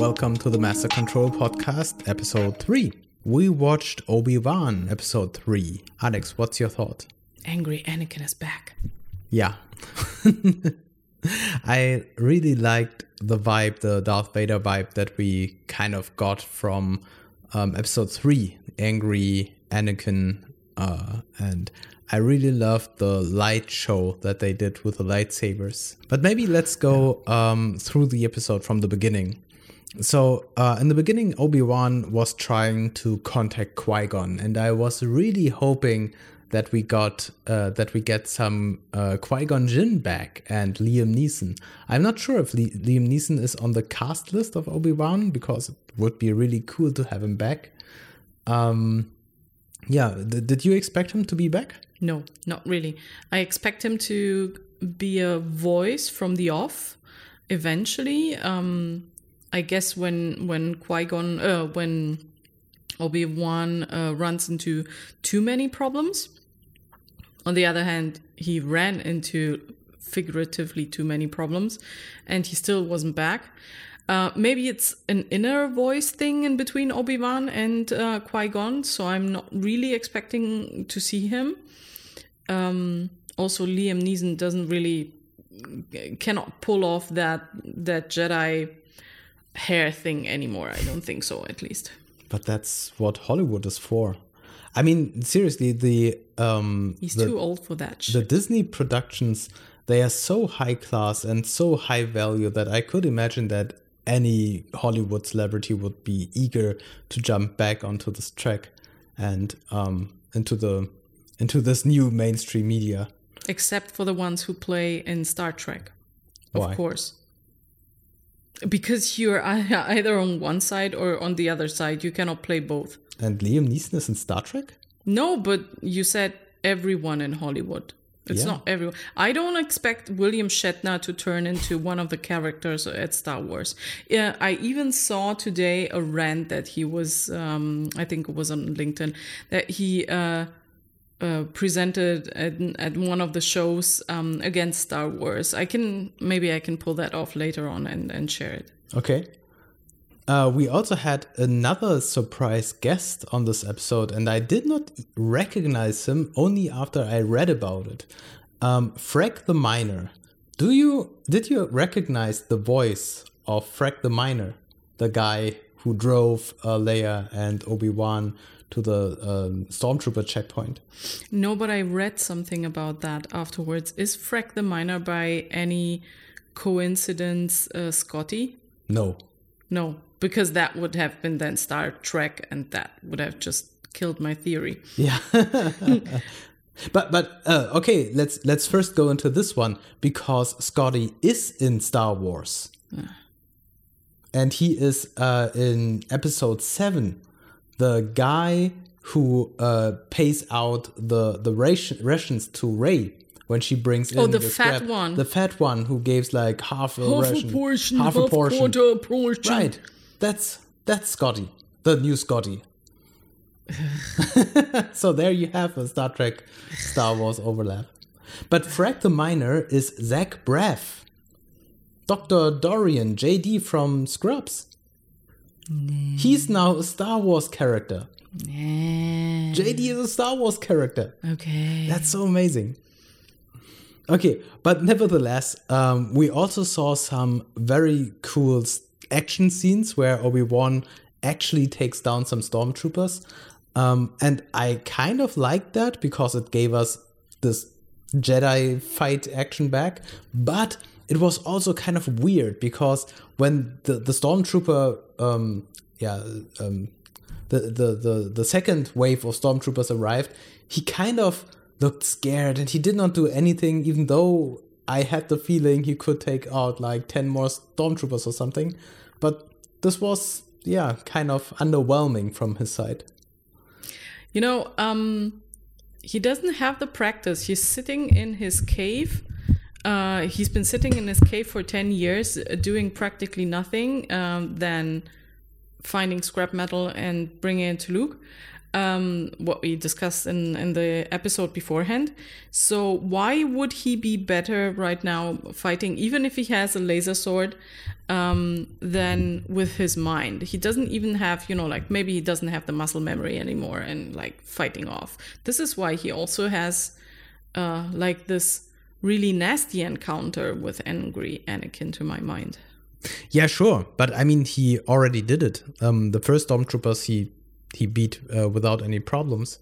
welcome to the Master Control Podcast, episode 3. We watched Obi Wan, episode 3. Alex, what's your thought? Angry Anakin is back. Yeah. I really liked the vibe, the Darth Vader vibe that we kind of got from um, episode 3, Angry Anakin. Uh, and I really loved the light show that they did with the lightsabers. But maybe let's go um, through the episode from the beginning. So, uh, in the beginning, Obi Wan was trying to contact Qui Gon, and I was really hoping that we got uh, that we get some uh, Qui Gon Jinn back and Liam Neeson. I'm not sure if Li- Liam Neeson is on the cast list of Obi Wan because it would be really cool to have him back. Um, yeah, did you expect him to be back? No, not really. I expect him to be a voice from the off eventually. Um, I guess when when Qui Gon, uh, when Obi Wan uh, runs into too many problems. On the other hand, he ran into figuratively too many problems, and he still wasn't back. Uh, maybe it's an inner voice thing in between Obi Wan and uh, Qui Gon, so I'm not really expecting to see him. Um, also, Liam Neeson doesn't really cannot pull off that that Jedi hair thing anymore. I don't think so, at least. But that's what Hollywood is for. I mean, seriously, the um, He's the, too old for that. the Disney productions they are so high class and so high value that I could imagine that any Hollywood celebrity would be eager to jump back onto this track and um, into the into this new mainstream media. Except for the ones who play in Star Trek, of Why? course. Because you're either on one side or on the other side. You cannot play both. And Liam Neeson is in Star Trek. No, but you said everyone in Hollywood. It's Yeah. not everyone. I don't expect William Shatner to turn into one of the characters at Star Wars. Yeah, I even saw today a rant that he was, um, I think it was on LinkedIn, that he uh, uh, presented at, at one of the shows um, against Star Wars. I can maybe I can pull that off later on and, and share it. Okay. Uh, we also had another surprise guest on this episode, and I did not recognize him only after I read about it. Um, Freck the Miner. Do you did you recognize the voice of Freck the Miner, the guy who drove uh, Leia and Obi Wan to the um, stormtrooper checkpoint? No, but I read something about that afterwards. Is Freck the Miner by any coincidence uh, Scotty? No. No, because that would have been then Star Trek, and that would have just killed my theory. Yeah. but but uh, okay, let's let's first go into this one because Scotty is in Star Wars, and he is uh, in Episode Seven, the guy who uh, pays out the the ration, rations to Rey when she brings in Oh, the fat scrap. one. the fat one who gives like half a ration, half, quarter portion. Right. That's that's Scotty, the new Scotty. so there you have a Star Trek Star Wars overlap. But Frank the Miner is Zach Braff. Dr. Dorian, JD from Scrubs. He's now a Star Wars character. Yeah. JD is a Star Wars character. Okay. That's so amazing. Okay, but nevertheless, um, we also saw some very cool action scenes where Obi Wan actually takes down some stormtroopers, um, and I kind of liked that because it gave us this Jedi fight action back. But it was also kind of weird because when the the stormtrooper, um, yeah, um, the, the the the second wave of stormtroopers arrived, he kind of looked scared and he did not do anything, even though I had the feeling he could take out like ten more stormtroopers or something. But this was yeah, kind of underwhelming from his side. You know, um, he doesn't have the practice. He's sitting in his cave. Uh, he's been sitting in his cave for 10 years, uh, doing practically nothing um, than finding scrap metal and bringing it to Luke. um, what we discussed in, in the episode beforehand. So why would he be better right now fighting, even if he has a laser sword, um, than with his mind? He doesn't even have, you know, like maybe he doesn't have the muscle memory anymore and like fighting off. This is why he also has uh, like this really nasty encounter with angry Anakin to my mind. Yeah, sure, but I mean, he already did it. Um, the first stormtroopers he he beat uh, without any problems,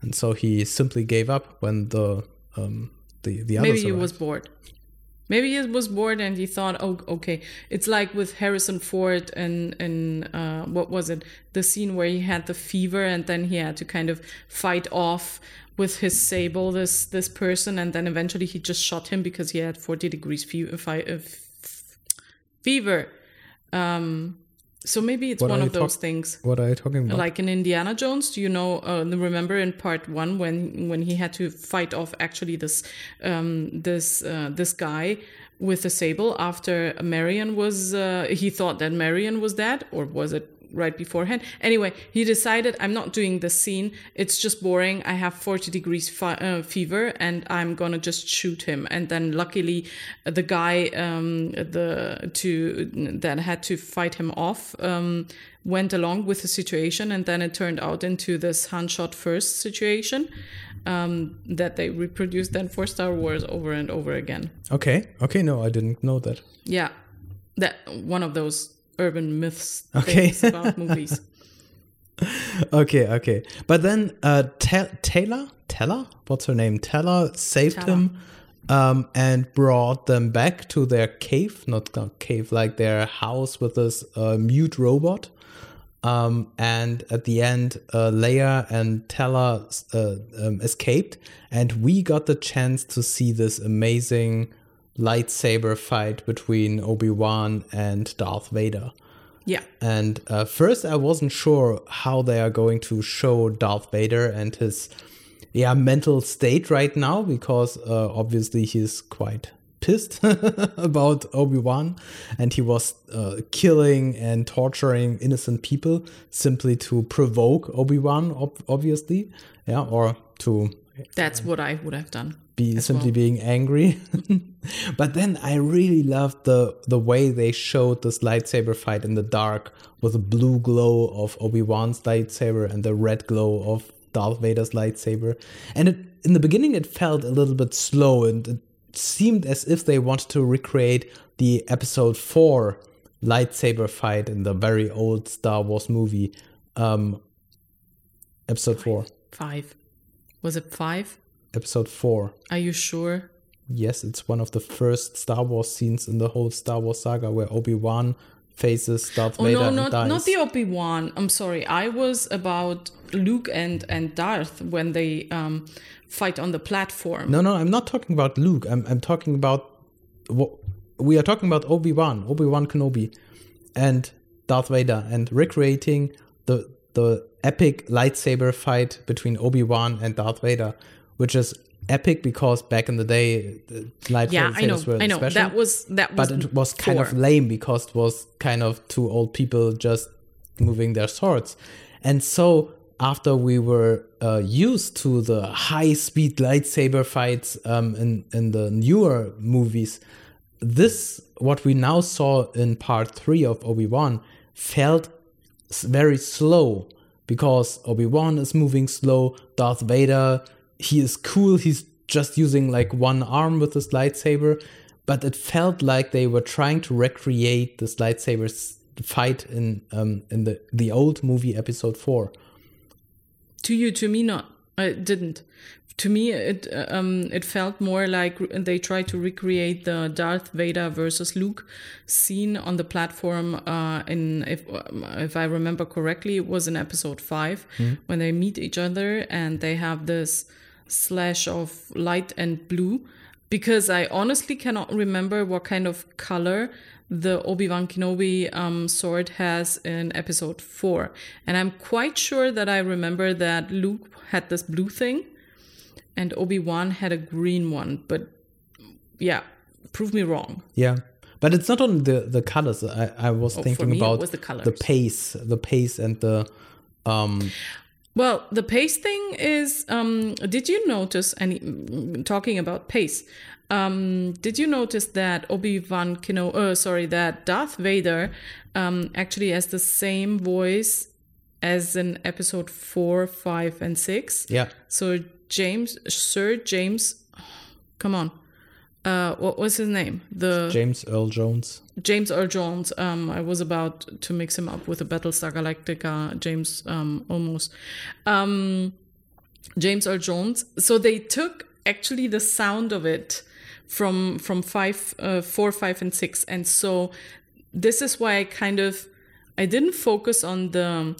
and so he simply gave up when the um, the the others Maybe he arrived. was bored. Maybe he was bored and he thought, oh, okay. It's like with Harrison Ford and and uh, what was it? The scene where he had the fever and then he had to kind of fight off with his sable this this person and then eventually he just shot him because he had 40 degrees fever. fever. Um, so maybe it's What one of those talk- things. What are you talking about? Like in Indiana Jones, do you know? Uh, remember in part one when when he had to fight off actually this um, this uh, this guy with the sable after Marion was uh, he thought that Marion was dead or was it right beforehand? Anyway, he decided I'm not doing this scene. It's just boring. I have 40 degrees fi- uh, fever and I'm gonna just shoot him. And then luckily, the guy um, the to that had to fight him off. Um, went along with the situation and then it turned out into this Han shot first situation um, that they reproduced then for Star Wars over and over again. okay, okay, no, I didn't know that. Yeah, that one of those urban myths Okay. about movies. Okay, okay, but then uh, Ta- Taylor, Teller, what's her name? Teller saved him. Um, and brought them back to their cave, not not cave, like their house with this uh, mute robot. Um, and at the end, uh, Leia and Teller uh, um, escaped, and we got the chance to see this amazing lightsaber fight between Obi Wan and Darth Vader. Yeah, And uh, first, I wasn't sure how they are going to show Darth Vader and his yeah mental state right now because uh, obviously he's quite pissed about Obi Wan, and he was uh, killing and torturing innocent people simply to provoke Obi Wan, ob- obviously, yeah, or to that's what I would have done. be simply well. being angry. but then I really loved the the way they showed this lightsaber fight in the dark with the blue glow of Obi Wan's lightsaber and the red glow of Darth Vader's lightsaber. And it, in the beginning, it felt a little bit slow, and it seemed as if they wanted to recreate the Episode Four lightsaber fight in the very old Star Wars movie. Um, episode Four. Five. Was it five? Episode Four. Are you sure? Yes, it's one of the first Star Wars scenes in the whole Star Wars saga where Obi Wan faces Darth Oh Vader no, and not dies. not the Obi Wan. I'm sorry. I was about Luke and and Darth when they um, fight on the platform. no, no, I'm not talking about Luke. I'm I'm talking about what we are talking about Obi Wan, Obi Wan Kenobi, and Darth Vader, and recreating the the epic lightsaber fight between Obi Wan and Darth Vader, which is epic because back in the day, the lightsabers yeah, I know. were I know. special. That was that was. but it was kind of lame because it was kind of two old people just moving their swords and so after we were uh, used to the high speed lightsaber fights um, in, in the newer movies this what we now saw in part three of obi-wan felt s- very slow because obi-wan is moving slow. Darth vader he is cool. He's just using like one arm with his lightsaber but it felt like they were trying to recreate this lightsaber fight in um in the the old movie episode 4 to you to me not I didn't to me it uh, um it felt more like they tried to recreate the darth vader versus luke scene on the platform uh in if um, if i remember correctly it was in episode 5 when they meet each other and they have this slash of light and blue. Because i honestly cannot remember what kind of color the Obi-Wan Kenobi um, sword has in episode 4. And I'm quite sure that I remember that Luke had this blue thing and Obi-Wan had a green one. But yeah, prove me wrong. yeah but it's not only the the colors i i was Oh, thinking me, about was the colors. the pace the pace and the um Well, the pace thing is. Um, did you notice? Any talking about pace? Um, did you notice that Obi Wan Keno? Uh, sorry, that Darth Vader um, actually has the same voice as in episode four, five, and six. Yeah. So James, Sir James, come on. Uh, what was his name? The James Earl Jones. James Earl Jones. Um, I was about to mix him up with the Battlestar Galactica James um, almost. Um, James Earl Jones. So they took actually the sound of it from from five, uh, four, five, and six, and so this is why I kind of I didn't focus on the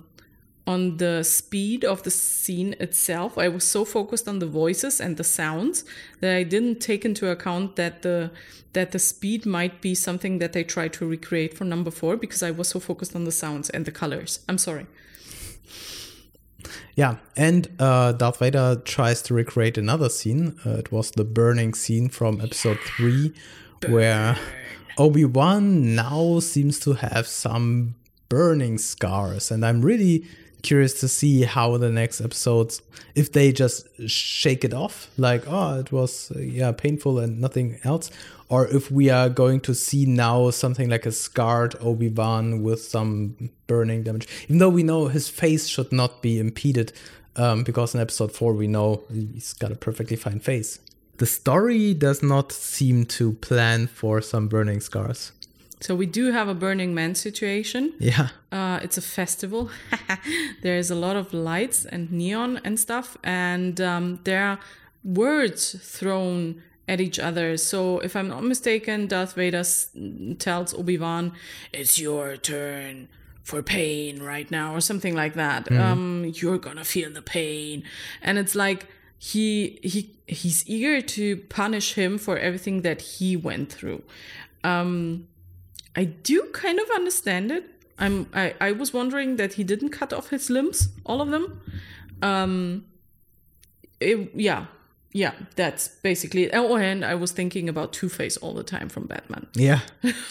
on the speed of the scene itself. I was so focused on the voices and the sounds that I didn't take into account that the that the speed might be something that they try to recreate for number four because I was so focused on the sounds and the colors. I'm sorry. Yeah, and uh, Darth Vader tries to recreate another scene. Uh, it was the burning scene from episode three, where Obi Wan now seems to have some burning scars, and I'm really curious to see how the next episodes, if they just shake it off, like oh, it was yeah painful and nothing else, or if we are going to see now something like a scarred Obi Wan with some burning damage. Even though we know his face should not be impeded, um, because in episode four we know he's got a perfectly fine face. The story does not seem to plan for some burning scars. So we do have a Burning Man situation. Yeah. Uh, it's a festival. There's a lot of lights and neon and stuff, and um, there are words thrown at each other. So if I'm not mistaken, Darth Vader s- tells Obi Wan, "It's your turn." For pain right now, or something like that. Um, you're gonna feel the pain, and it's like he he he's eager to punish him for everything that he went through. Um, I do kind of understand it. I'm I, I was wondering that he didn't cut off his limbs, all of them. Um it, yeah. Yeah, that's basically it. Oh, and I was thinking about Two Face all the time from Batman. Yeah.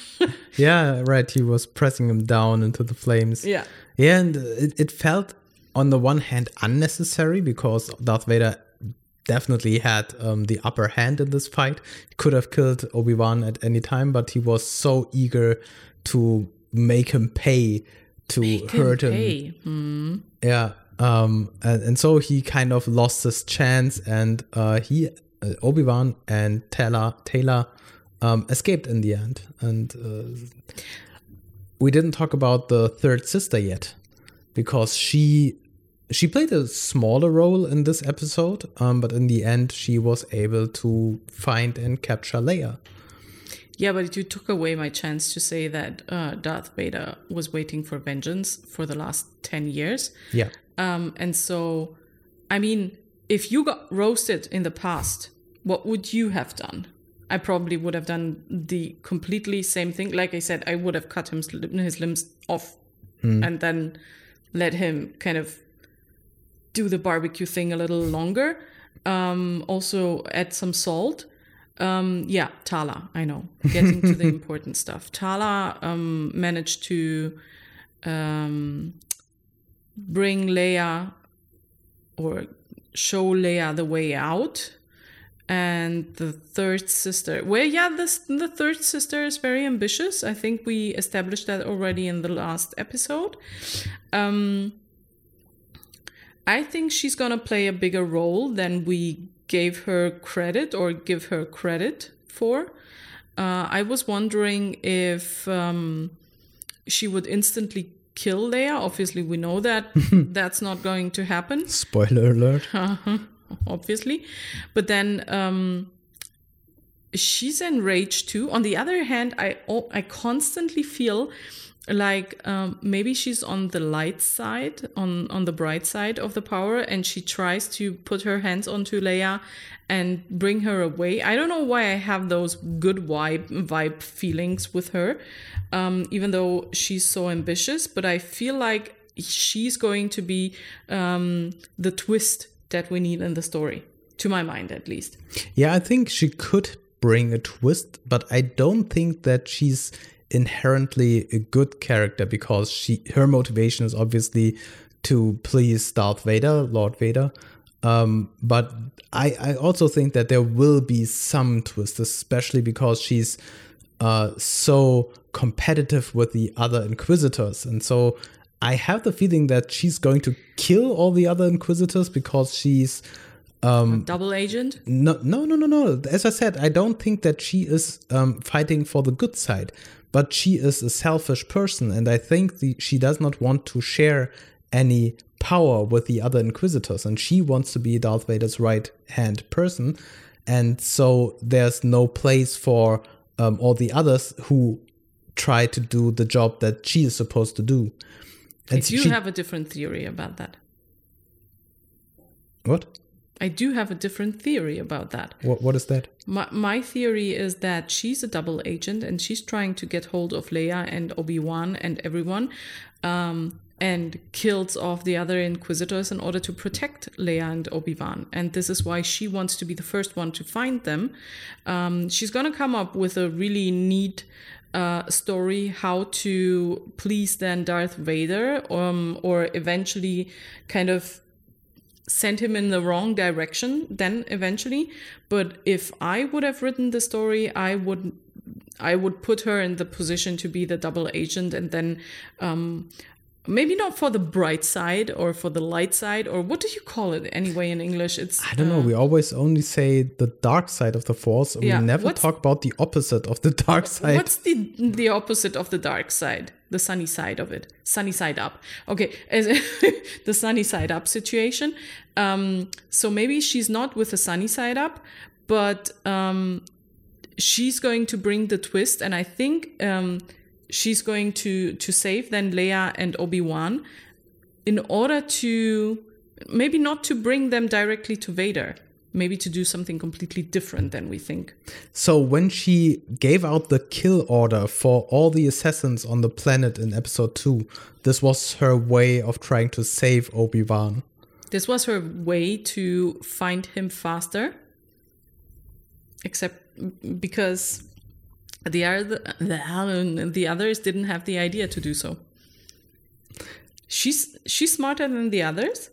yeah, right. He was pressing him down into the flames. Yeah. Yeah, and it, it felt on the one hand unnecessary because Darth Vader definitely had um, the upper hand in this fight. He could have killed Obi Wan at any time, but he was so eager to make him pay to hurt him. Hey, hmm. Yeah. Um, and, and so he kind of lost his chance, and uh, he, uh, Obi Wan and Taylor, Taylor um, escaped in the end. And uh, we didn't talk about the third sister yet, because she she played a smaller role in this episode, um, but in the end, she was able to find and capture Leia. Yeah, but you took away my chance to say that uh, Darth Vader was waiting for vengeance for the last 10 years. Yeah. Um, and so, I mean, if you got roasted in the past, what would you have done? I probably would have done the completely same thing. Like I said, I would have cut him his limbs off and then let him kind of do the barbecue thing a little longer. Um, also, add some salt. Um, yeah, Tala, I know. Getting to the important stuff. Tala um, managed to um, bring Leia or show Leia the way out. And the third sister, well, yeah, this the third sister is very ambitious. I think we established that already in the last episode. Um, I think she's gonna play a bigger role than we gave her credit or give her credit for. Uh, I was wondering if um, she would instantly kill Leia. Obviously, we know that that's not going to happen. Spoiler alert. obviously, but then um, she's enraged too. On the other hand, I oh, I constantly feel like um, maybe she's on the light side, on on the bright side of the power, and she tries to put her hands onto Leia and bring her away. I don't know why I have those good vibe vibe feelings with her, um, even though she's so ambitious. But I feel like she's going to be um, the twist that we need in the story, to my mind at least. Yeah, I think she could bring a twist, but I don't think that she's inherently a good character because she her motivation is obviously to please Darth Vader, Lord Vader. Um, but I, I also think that there will be some twist, especially because she's uh, so competitive with the other Inquisitors. And so I have the feeling that she's going to kill all the other Inquisitors because she's. Um, Double agent? no, no, no, no, no. As I said, I don't think that she is um, fighting for the good side, but she is a selfish person, and I think the, she does not want to share any power with the other Inquisitors, and she wants to be Darth Vader's right hand person, and so there's no place for um, all the others who try to do the job that she is supposed to do. And I do she- have a different theory about that. what? I do have a different theory about that. What? What is that? My, my theory is that she's a double agent and she's trying to get hold of Leia and Obi Wan and everyone um, and kills off the other Inquisitors in order to protect Leia and Obi Wan. And this is why she wants to be the first one to find them. Um, she's going to come up with a really neat uh, story how to please then Darth Vader um, or eventually kind of send him in the wrong direction then eventually but if i would have written the story i would i would put her in the position to be the double agent and then um maybe not for the bright side or for the light side or what do you call it anyway in english it's I don't know. We always only say the dark side of the force. and Yeah, We never what's- talk about the opposite of the dark side. What's the the opposite of the dark side? The sunny side of it. Sunny side up. Okay, the sunny side up situation. Um, so maybe she's not with the sunny side up, but um, she's going to bring the twist, and I think um, she's going to to save then Leia and Obi Wan in order to maybe not to bring them directly to Vader. Maybe to do something completely different than we think. So when she gave out the kill order for all the assassins on the planet in episode 2, this was her way of trying to save Obi-Wan. This was her way to find him faster. Except because the other the, the others didn't have the idea to do so. She's she's smarter than the others.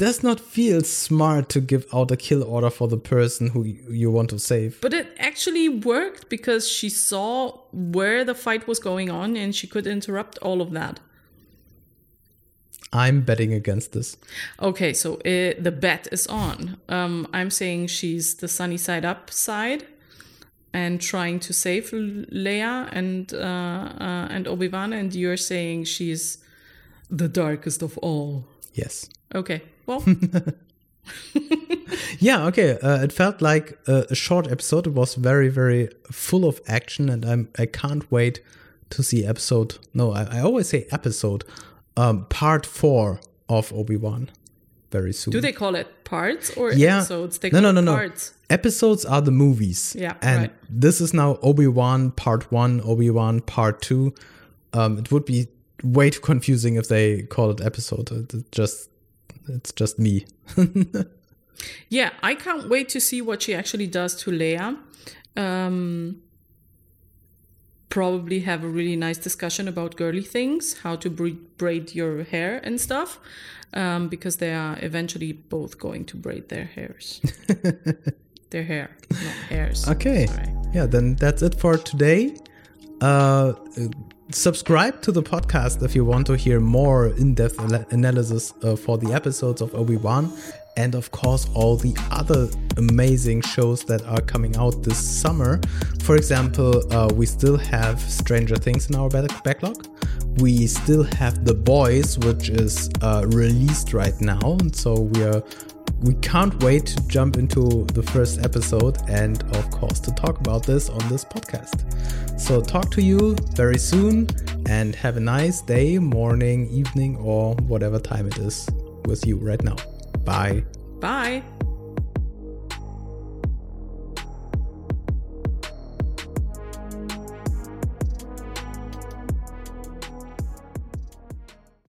Does not feel smart to give out a kill order for the person who you want to save. But it actually worked because she saw where the fight was going on and she could interrupt all of that. I'm betting against this. Okay, so uh the bet is on. Um, I'm saying she's the sunny side up side, and trying to save Leia and uh, uh, and Obi Wan, and you're saying she's the darkest of all. Yes. Okay, well, Yeah, okay. Uh, it felt like a, a short episode. It was very, very full of action, and I'm I can't wait to see episode. No, I, I always say episode. Um, part four of Obi Wan, very soon. do they call it parts or Yeah. episodes? They no, call no, no, no. parts. Episodes are the movies. Yeah, and right. this is now Obi Wan Part One, Obi Wan Part Two. Um, it would be way too confusing if they call it episode. It just, it's just me. Yeah, I can't wait to see what she actually does to Leia. Um, probably have a really nice discussion about girly things, how to braid, braid your hair and stuff, um, because they are eventually both going to braid their hairs. their hair, not hairs. Okay. Yeah, then that's it for today. Uh, subscribe to the podcast if you want to hear more in-depth analysis uh, for the episodes of Obi-Wan and of course all the other amazing shows that are coming out this summer. For example, uh, we still have Stranger Things in our back- backlog. We still have The Boys, which is uh, released right now, and so we are we can't wait to jump into the first episode and, of course, to talk about this on this podcast. So, talk to you very soon and have a nice day, morning, evening, or whatever time it is with you right now. Bye. Bye.